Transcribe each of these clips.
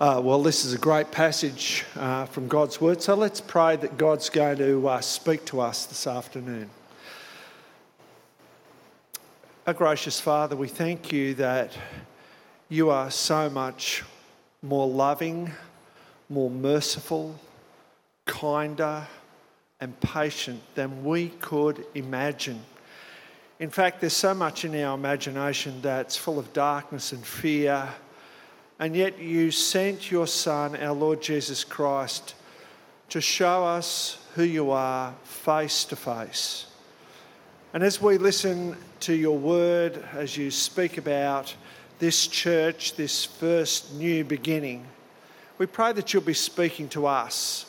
Uh, well, this is a great passage uh, from God's Word, so let's pray that God's going to uh, speak to us this afternoon. Our gracious Father, we thank you that you are so much more loving, more merciful, kinder, and patient than we could imagine. In fact, there's so much in our imagination that's full of darkness and fear and yet you sent your Son, our Lord Jesus Christ, to show us who you are face to face. And as we listen to your word, as you speak about this church, this first new beginning, we pray that you'll be speaking to us,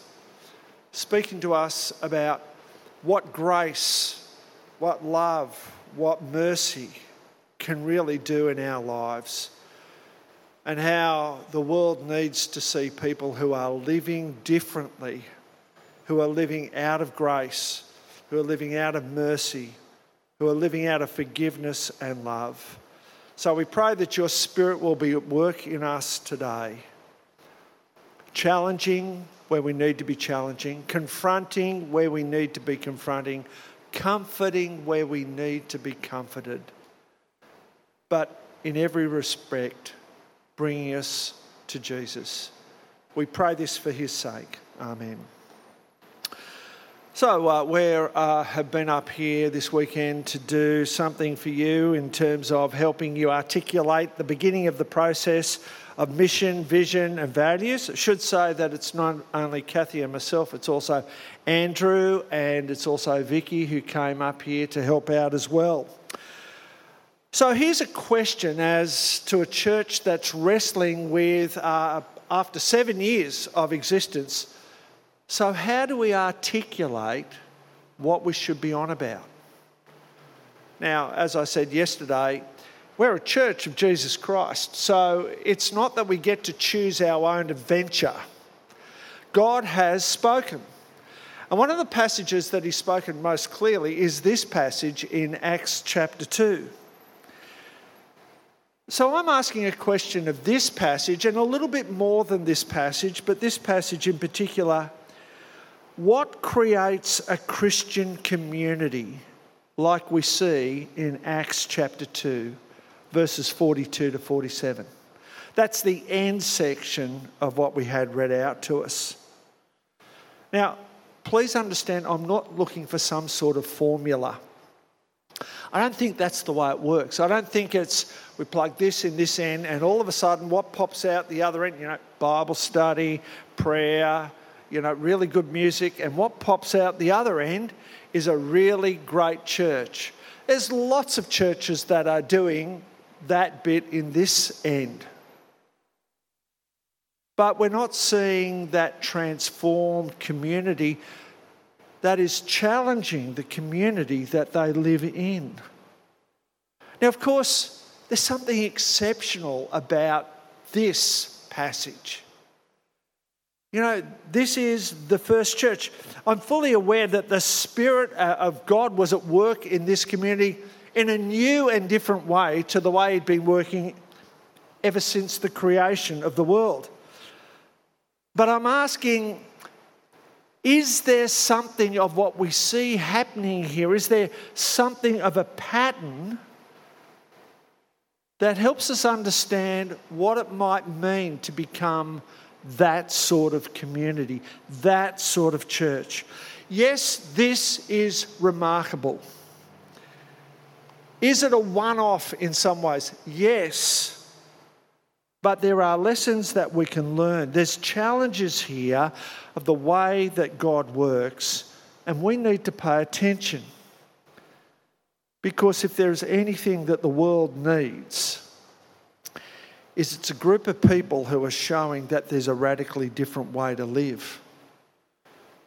speaking to us about what grace, what love, what mercy can really do in our lives and how the world needs to see people who are living differently, who are living out of grace, who are living out of mercy, who are living out of forgiveness and love. So we pray that your Spirit will be at work in us today, challenging where we need to be challenging, confronting where we need to be confronting, comforting where we need to be comforted. But in every respect, bringing us to Jesus. We pray this for his sake. Amen. So, uh, we uh, have been up here this weekend to do something for you in terms of helping you articulate the beginning of the process of mission, vision, and values. I should say that it's not only Kathy and myself, it's also Andrew and it's also Vicky who came up here to help out as well. So here's a question as to a church that's wrestling with, uh, after seven years of existence, so how do we articulate what we should be on about? Now, as I said yesterday, we're a church of Jesus Christ, so it's not that we get to choose our own adventure. God has spoken. And one of the passages that He's spoken most clearly is this passage in Acts chapter 2. So I'm asking a question of this passage and a little bit more than this passage, but this passage in particular. What creates a Christian community like we see in Acts chapter 2, verses 42 to 47? That's the end section of what we had read out to us. Now, please understand, I'm not looking for some sort of formula. I don't think that's the way it works. I don't think it's we plug this in this end, and all of a sudden, what pops out the other end? You know, Bible study, prayer, you know, really good music, and what pops out the other end is a really great church. There's lots of churches that are doing that bit in this end. But we're not seeing that transformed community that is challenging the community that they live in. Now, of course, there's something exceptional about this passage. You know, this is the first church. I'm fully aware that the Spirit uh, of God was at work in this community in a new and different way to the way He'd been working ever since the creation of the world. But I'm asking is there something of what we see happening here? Is there something of a pattern that helps us understand what it might mean to become that sort of community, that sort of church? Yes, this is remarkable. Is it a one off in some ways? Yes. But there are lessons that we can learn. There's challenges here of the way that God works, and we need to pay attention. Because if there's anything that the world needs, is it's a group of people who are showing that there's a radically different way to live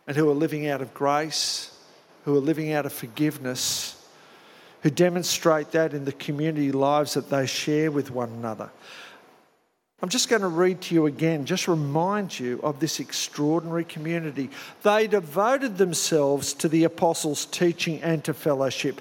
and who are living out of grace, who are living out of forgiveness, who demonstrate that in the community lives that they share with one another. I'm just going to read to you again, just remind you of this extraordinary community. They devoted themselves to the apostles' teaching and to fellowship,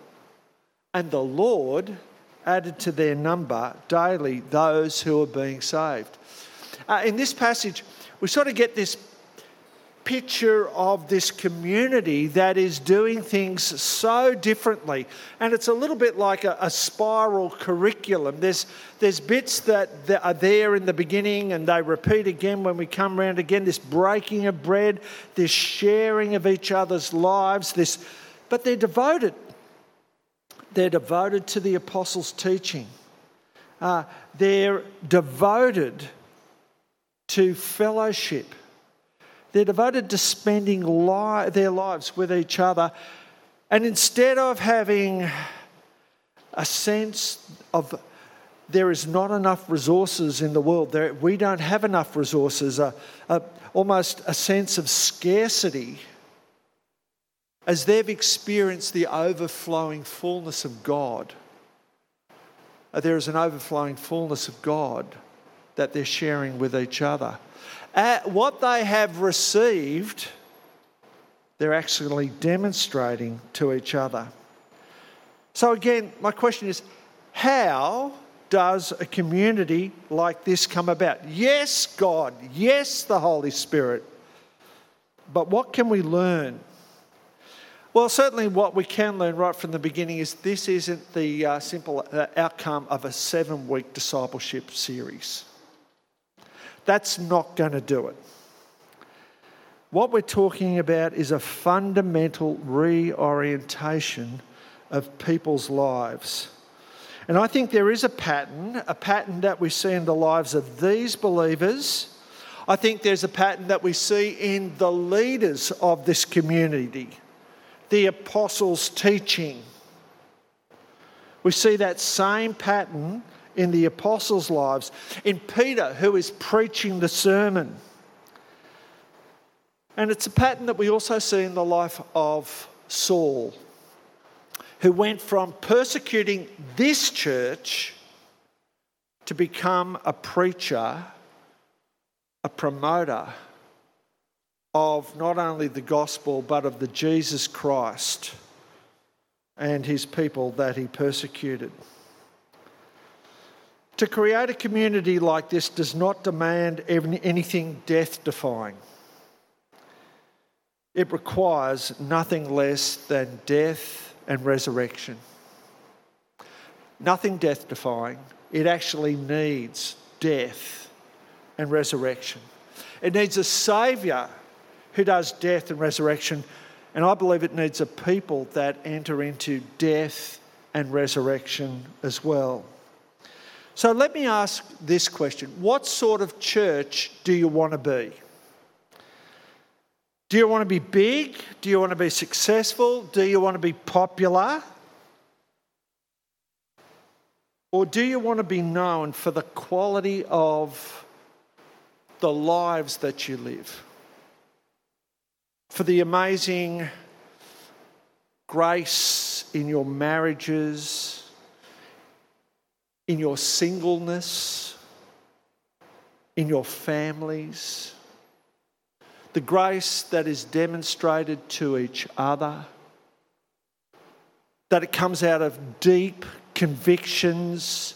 And the Lord added to their number daily those who are being saved. Uh, in this passage, we sort of get this picture of this community that is doing things so differently. And it's a little bit like a, a, spiral curriculum. There's, there's bits that, are there in the beginning and they repeat again when we come around again this breaking of bread, this sharing of each other's lives, this, but they're devoted they're devoted to the apostles' teaching. Uh, they're devoted to fellowship. They're devoted to spending li- their lives with each other. And instead of having a sense of there is not enough resources in the world, there, we don't have enough resources, almost a sense of scarcity as they've experienced the overflowing fullness of God, uh, there is an overflowing fullness of God that they're sharing with each other. At what they have received, they're actually demonstrating to each other. So, again, my question is how does a community like this come about? Yes, God. Yes, the Holy Spirit. But what can we learn well, certainly what we can learn right from the beginning is this isn't the uh, simple uh, outcome of a seven week discipleship series. That's not going to do it. What we're talking about is a fundamental reorientation of people's lives. And I think there is a pattern, a pattern that we see in the lives of these believers. I think there's a pattern that we see in the leaders of this community the apostles' teaching. We see that same pattern in the apostles' lives, in Peter, who is preaching the sermon. And it's a pattern that we also see in the life of Saul, who went from persecuting this church to become a preacher, a promoter of not only the gospel but of the Jesus Christ and his people that he persecuted. To create a community like this does not demand anything death defying. It requires nothing less than death and resurrection. Nothing death defying. It actually needs death and resurrection. It needs a Saviour who does death and resurrection. And I believe it needs a people that enter into death and resurrection as well. So let me ask this question What sort of church do you want to be? Do you want to be big? Do you want to be successful? Do you want to be popular? Or do you want to be known for the quality of the lives that you live? For the amazing grace in your marriages, in your singleness, in your families, the grace that is demonstrated to each other, that it comes out of deep convictions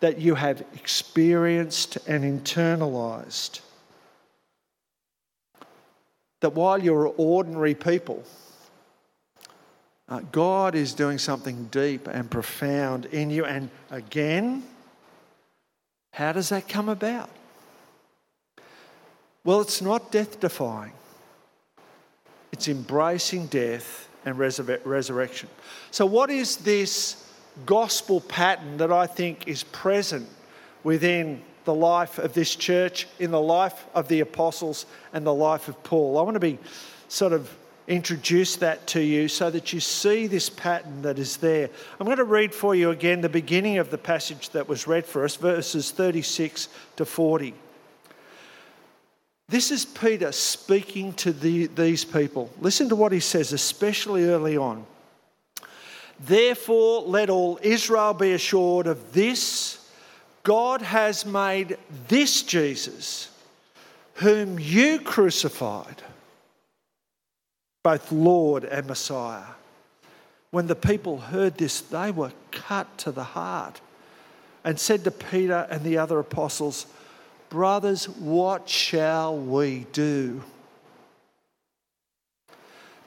that you have experienced and internalized that while you're ordinary people, uh, God is doing something deep and profound in you. And again, how does that come about? Well, it's not death defying, it's embracing death and resur- resurrection. So, what is this gospel pattern that I think is present within the life of this church, in the life of the apostles, and the life of Paul. I want to be sort of introduce that to you so that you see this pattern that is there. I'm going to read for you again the beginning of the passage that was read for us, verses 36 to 40. This is Peter speaking to the, these people. Listen to what he says, especially early on. Therefore, let all Israel be assured of this God has made this Jesus, whom you crucified both Lord and Messiah. When the people heard this, they were cut to the heart and said to Peter and the other apostles, Brothers, what shall we do?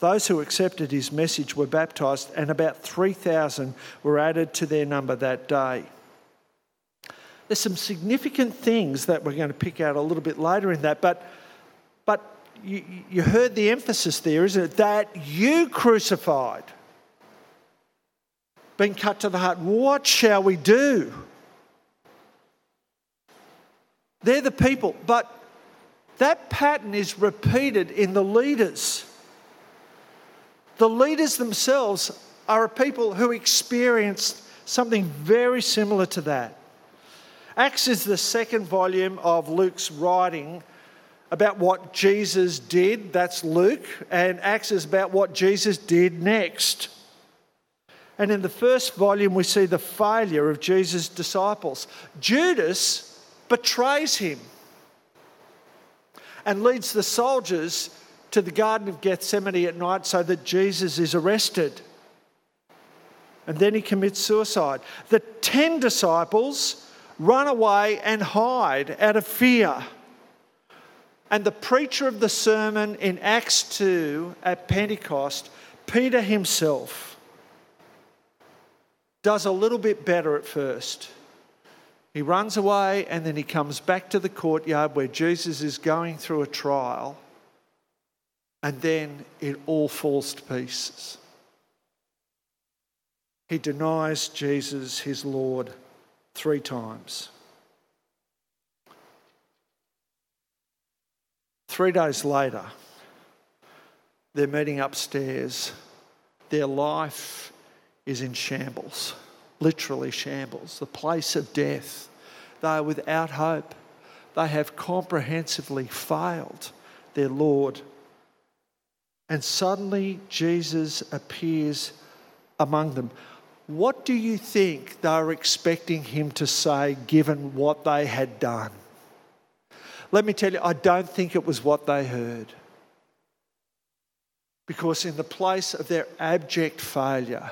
Those who accepted his message were baptized, and about 3,000 were added to their number that day. There's some significant things that we're going to pick out a little bit later in that, but, but you, you heard the emphasis there, isn't it? That you crucified been cut to the heart. What shall we do? They're the people, but that pattern is repeated in the leaders. The leaders themselves are a people who experienced something very similar to that. Acts is the second volume of Luke's writing about what Jesus did. That's Luke. And Acts is about what Jesus did next. And in the first volume, we see the failure of Jesus' disciples. Judas betrays him and leads the soldiers to the Garden of Gethsemane at night so that Jesus is arrested. And then he commits suicide. The ten disciples run away and hide out of fear. And the preacher of the sermon in Acts 2 at Pentecost, Peter himself, does a little bit better at first. He runs away and then he comes back to the courtyard where Jesus is going through a trial, and then it all falls to pieces. He denies Jesus, his Lord, three times. Three days later, they're meeting upstairs. Their life is in shambles, literally shambles, the place of death. They are without hope. They have comprehensively failed their Lord. And suddenly Jesus appears among them. What do you think they were expecting him to say given what they had done? Let me tell you, I don't think it was what they heard. Because in the place of their abject failure,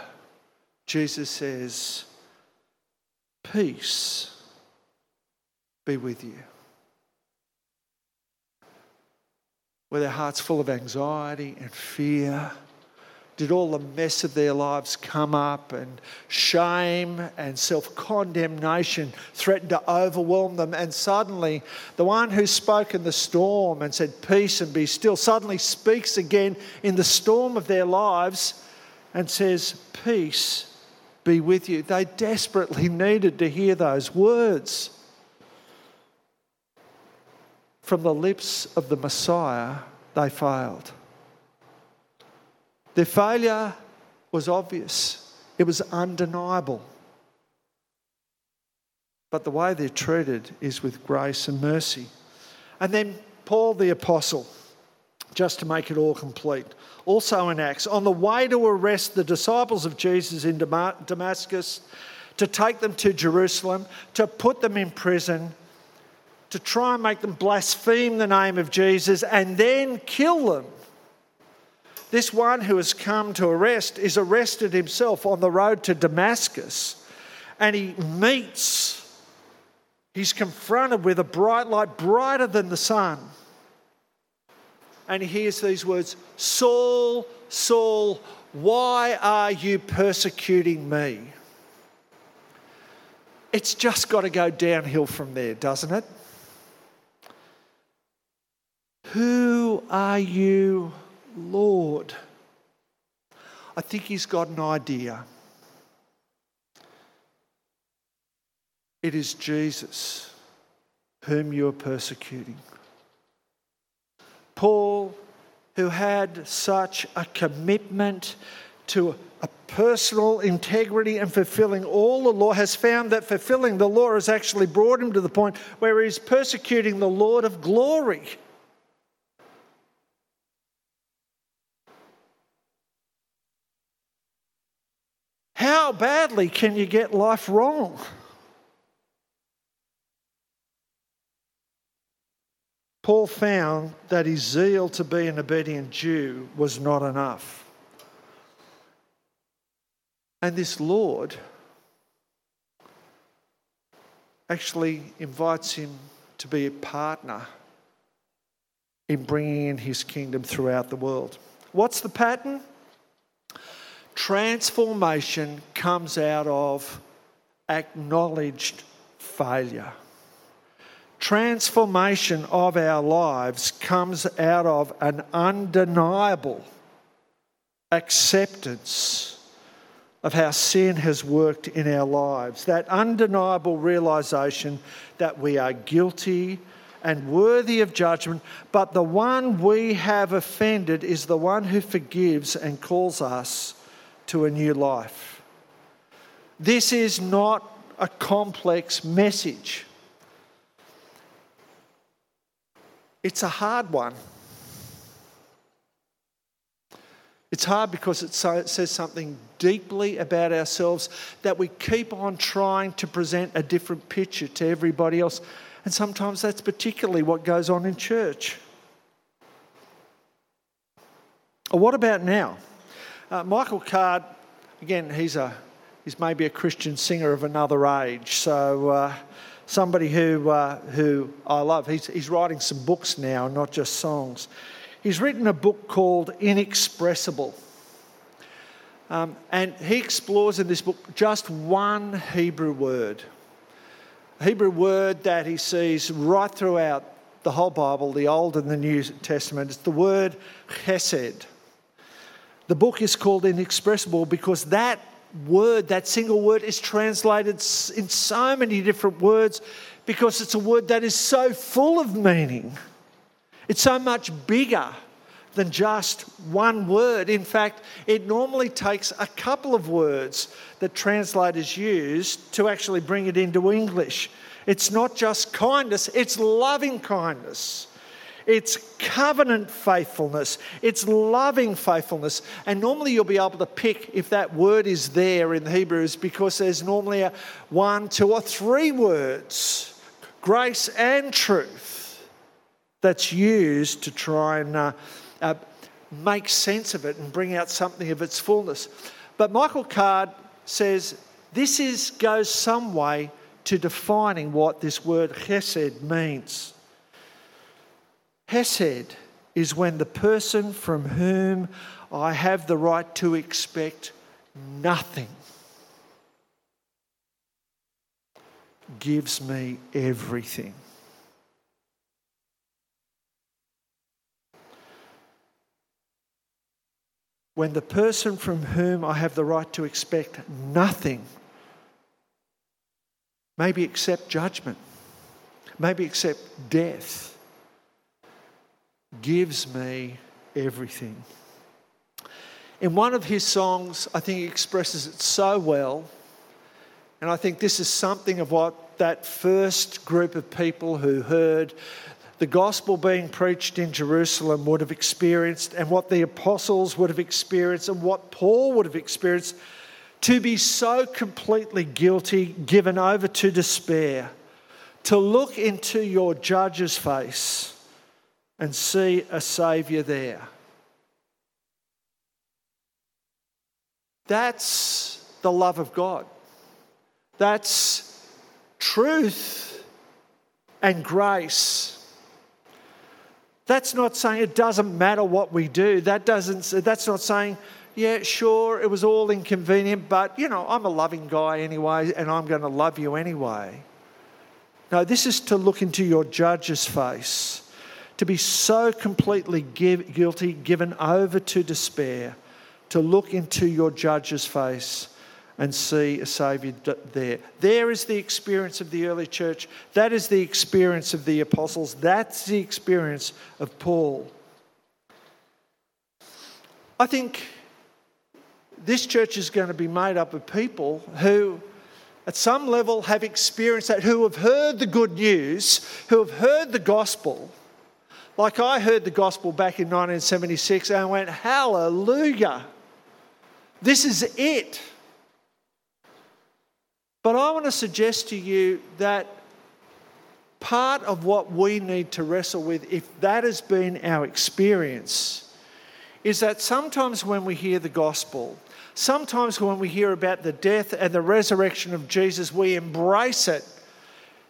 Jesus says, Peace be with you. Were their hearts full of anxiety and fear? Did all the mess of their lives come up and shame and self condemnation threaten to overwhelm them? And suddenly, the one who spoke in the storm and said, Peace and be still, suddenly speaks again in the storm of their lives and says, Peace be with you. They desperately needed to hear those words from the lips of the Messiah. They failed. Their failure was obvious, it was undeniable. But the way they're treated is with grace and mercy. And then Paul the Apostle, just to make it all complete, also in Acts, on the way to arrest the disciples of Jesus in Damascus, to take them to Jerusalem, to put them in prison, to try and make them blaspheme the name of Jesus and then kill them. This one who has come to arrest is arrested himself on the road to Damascus and he meets, he's confronted with a bright light, brighter than the sun and he hears these words Saul, Saul, Why are you persecuting me? It's just got to go downhill from there, doesn't it? Who are you, Lord? I think he's got an idea. It is Jesus whom you are persecuting. Paul, who had such a commitment to a personal integrity and fulfilling all the law, has found that fulfilling the law has actually brought him to the point where he's persecuting the Lord of glory. How badly can you get life wrong? Paul found that his zeal to be an obedient Jew was not enough. And this Lord actually invites him to be a partner in bringing in his kingdom throughout the world. What's the pattern? Transformation comes out of acknowledged failure transformation of our lives comes out of an undeniable acceptance of how sin has worked in our lives. That undeniable realization that we are guilty and worthy of judgment, but the one we have offended is the one who forgives and calls us to a new life. This is not a complex message. It's a hard one. It's hard because it says something deeply about ourselves that we keep on trying to present a different picture to everybody else. And sometimes that's particularly what goes on in church. what about now? Uh, Michael Card, again, he's, a, he's maybe a Christian singer of another age. So uh, somebody who, uh, who I love. He's, he's writing some books now, not just songs. He's written a book called Inexpressible. Um, and he explores in this book just one Hebrew word. A Hebrew word that he sees right throughout the whole Bible, the Old and the New Testament. It's the word chesed. The book is called Inexpressible because that word, that single word, is translated in so many different words because it's a word that is so full of meaning. It's so much bigger than just one word. In fact, it normally takes a couple of words that translators use to actually bring it into English. It's not just kindness, it's loving kindness. It's covenant faithfulness, it's loving faithfulness. And normally you'll be able to pick if that word is there in the Hebrews because there's normally a one, two, or three words grace and truth that's used to try and uh, uh, make sense of it and bring out something of its fullness. But Michael Card says this is, goes some way to defining what this word chesed means. Hesed is when the person from whom I have the right to expect nothing gives me everything. When the person from whom I have the right to expect nothing, maybe accept judgment, maybe accept death gives me everything. In one of his songs, I think he expresses it so well. And I think this is something of what that first group of people who heard the gospel being preached in Jerusalem would have experienced, and what the apostles would have experienced, and what Paul would have experienced to be so completely guilty, given over to despair, to look into your judge's face and see a Saviour there. That's the love of God. That's truth and grace. That's not saying it doesn't matter what we do. That doesn't, that's not saying yeah, sure, it was all inconvenient, but you know, I'm a loving guy anyway, and I'm going to love you anyway. No, this is to look into your judge's face, to be so completely give, guilty, given over to despair, to look into your judge's face and see a Saviour there. There is the experience of the early church. That is the experience of the apostles. That's the experience of Paul. I think this church is going to be made up of people who, at some level, have experienced that, who have heard the good news, who have heard the gospel. Like I heard the gospel back in 1976 and I went, Hallelujah! This is it. But I want to suggest to you that part of what we need to wrestle with, if that has been our experience, is that sometimes when we hear the gospel, sometimes when we hear about the death and the resurrection of Jesus, we embrace it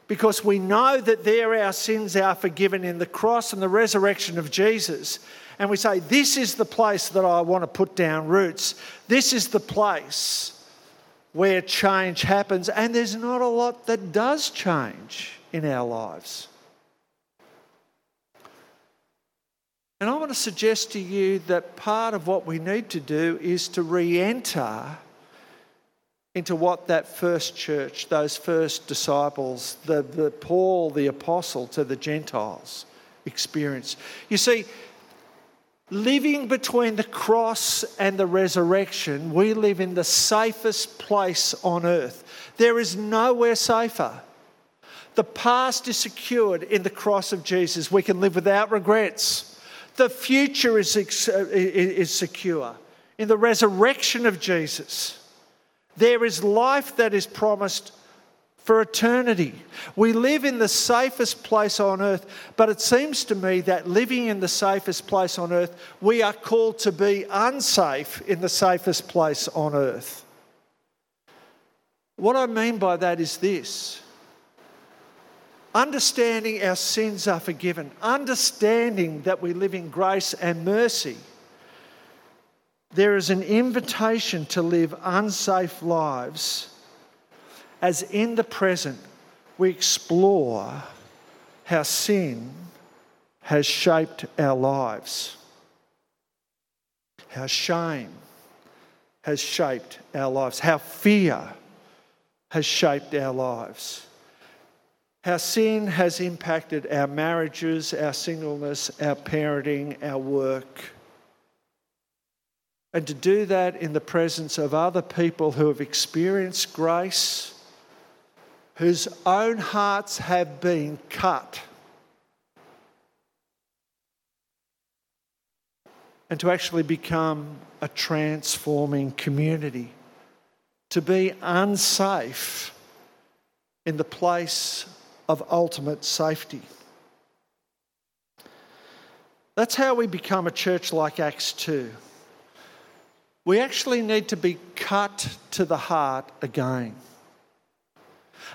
because we know that there our sins are forgiven in the cross and the resurrection of Jesus. And we say, This is the place that I want to put down roots. This is the place where change happens, and there's not a lot that does change in our lives. And I want to suggest to you that part of what we need to do is to re enter into what that first church, those first disciples, the, the Paul, the apostle to the Gentiles, experienced. You see, living between the cross and the resurrection, we live in the safest place on earth. There is nowhere safer. The past is secured in the cross of Jesus. We can live without regrets. The future is, is secure in the resurrection of Jesus. There is life that is promised for eternity. We live in the safest place on earth, but it seems to me that living in the safest place on earth, we are called to be unsafe in the safest place on earth. What I mean by that is this understanding our sins are forgiven, understanding that we live in grace and mercy. There is an invitation to live unsafe lives as in the present we explore how sin has shaped our lives, how shame has shaped our lives, how fear has shaped our lives, how sin has impacted our marriages, our singleness, our parenting, our work. And to do that in the presence of other people who have experienced grace whose own hearts have been cut. And to actually become a transforming community, to be unsafe in the place of ultimate safety. That's how we become a church like Acts 2. We actually need to be cut to the heart again.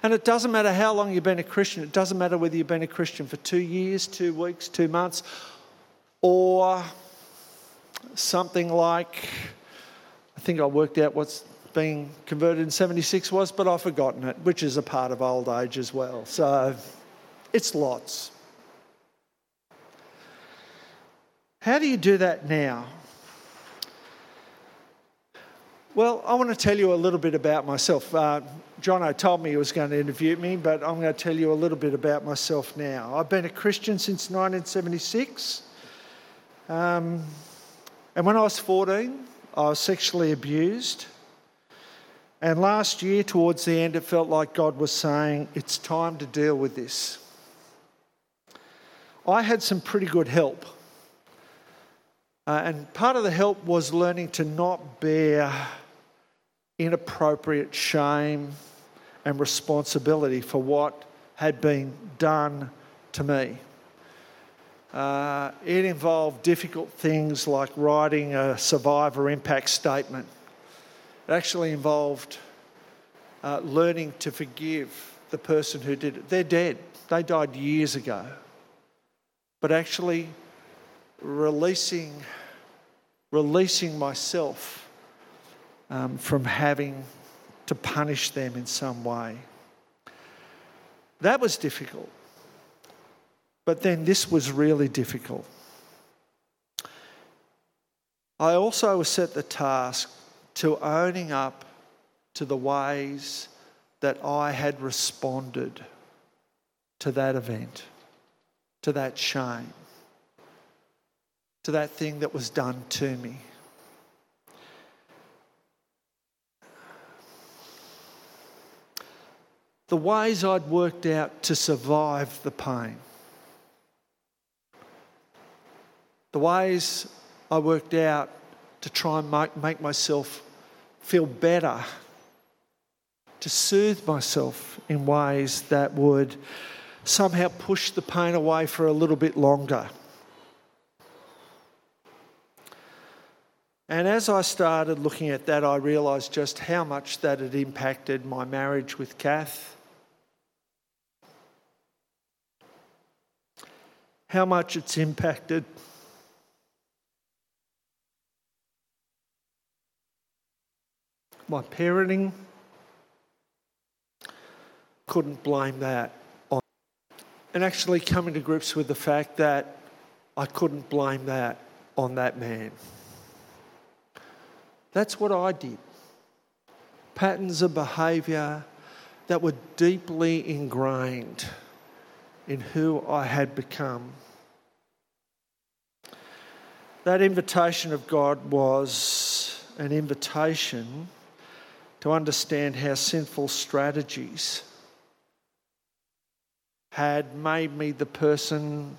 And it doesn't matter how long you've been a Christian, it doesn't matter whether you've been a Christian for two years, two weeks, two months, or something like, I think I worked out what's being converted in 76 was, but I've forgotten it, which is a part of old age as well. So it's lots. How do you do that now? Well, I want to tell you a little bit about myself. Uh, Jono told me he was going to interview me, but I'm going to tell you a little bit about myself now. I've been a Christian since 1976. Um, and when I was 14, I was sexually abused. And last year, towards the end, it felt like God was saying, It's time to deal with this. I had some pretty good help. Uh, and part of the help was learning to not bear inappropriate shame and responsibility for what had been done to me. Uh, it involved difficult things like writing a survivor impact statement. It actually involved uh, learning to forgive the person who did it. They're dead, they died years ago. But actually, releasing releasing myself um, from having to punish them in some way. That was difficult. But then this was really difficult. I also was set the task to owning up to the ways that I had responded to that event, to that shame, to that thing that was done to me. The ways I'd worked out to survive the pain. The ways I worked out to try and make, myself feel better, to soothe myself in ways that would somehow push the pain away for a little bit longer. And as I started looking at that, I realised just how much that had impacted my marriage with Kath. How much it's impacted my parenting. Couldn't blame that on. And actually coming to grips with the fact that I couldn't blame that on that man. That's what I did. Patterns of behaviour that were deeply ingrained in who I had become. That invitation of God was an invitation to understand how sinful strategies had made me the person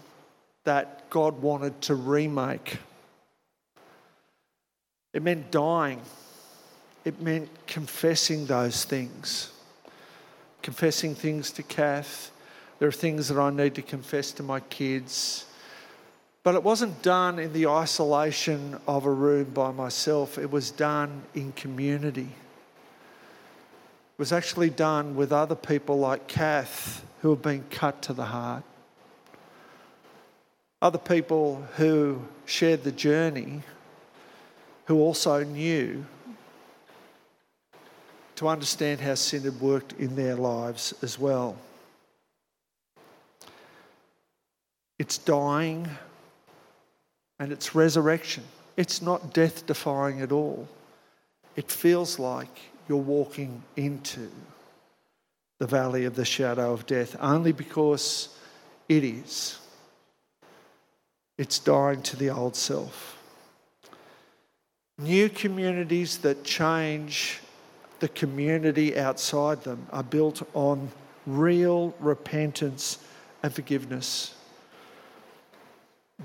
that God wanted to remake. It meant dying. It meant confessing those things. Confessing things to Kath. There are things that I need to confess to my kids. But it wasn't done in the isolation of a room by myself, it was done in community It was actually done with other people like Kath who have been cut to the heart. Other people who shared the journey, who also knew to understand how sin had worked in their lives as well. It's dying and it's resurrection. It's not death defying at all. It feels like you're walking into the valley of the shadow of death only because it is. It's dying to the old self. New communities that change the community outside them are built on real repentance and forgiveness.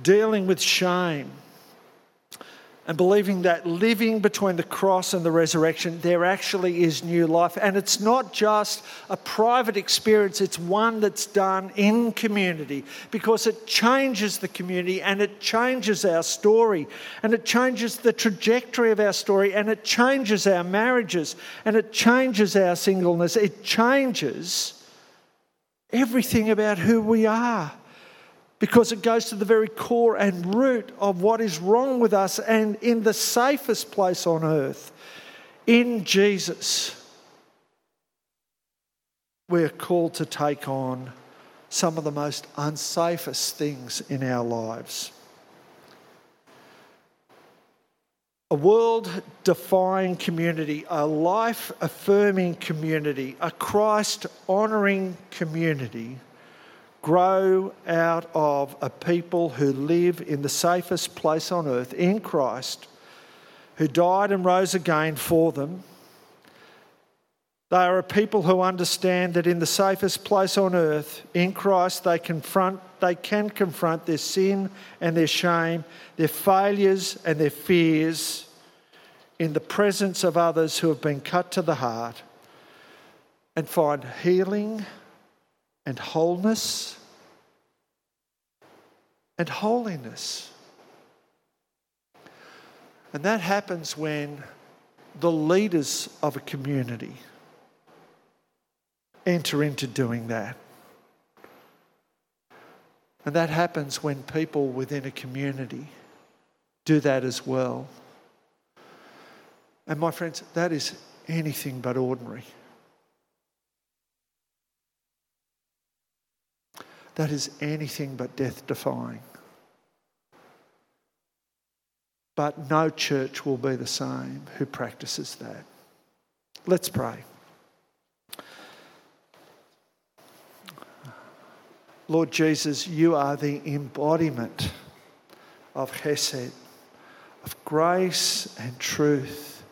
Dealing with shame and believing that living between the cross and the resurrection, there actually is new life. And it's not just a private experience, it's one that's done in community because it changes the community and it changes our story and it changes the trajectory of our story and it changes our marriages and it changes our singleness. It changes everything about who we are because it goes to the very core and root of what is wrong with us and in the safest place on earth, in Jesus, we're called to take on some of the most unsafest things in our lives. A world defying community, a life affirming community, a Christ honouring community grow out of a people who live in the safest place on earth in Christ, who died and rose again for them. They are a people who understand that in the safest place on earth, in Christ, they confront, they can confront their sin and their shame, their failures and their fears in the presence of others who have been cut to the heart and find healing and wholeness and holiness. And that happens when the leaders of a community enter into doing that. And that happens when people within a community do that as well. And my friends, that is anything but ordinary. That is anything but death defying. But no church will be the same who practices that. Let's pray. Lord Jesus, you are the embodiment of Hesed, of grace and truth.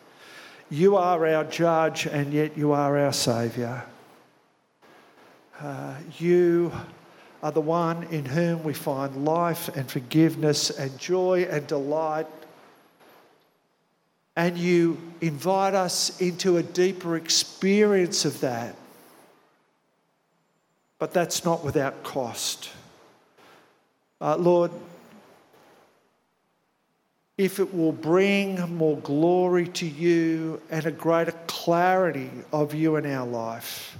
You are our judge, and yet you are our Saviour. Uh, you are the one in whom we find life and forgiveness and joy and delight. And you invite us into a deeper experience of that. But that's not without cost. Uh, Lord, if it will bring more glory to you and a greater clarity of you in our life,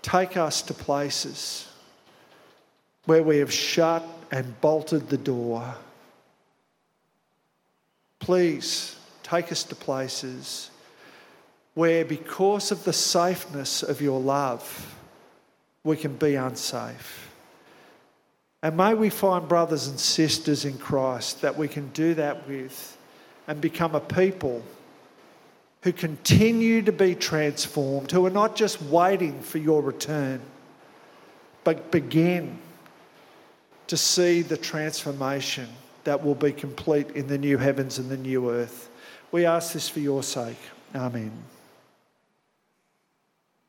take us to places where we have shut and bolted the door. Please take us to places where, because of the safeness of your love, we can be unsafe. And may we find brothers and sisters in Christ that we can do that with and become a people who continue to be transformed, who are not just waiting for your return, but begin to see the transformation that will be complete in the new heavens and the new earth. We ask this for your sake. Amen.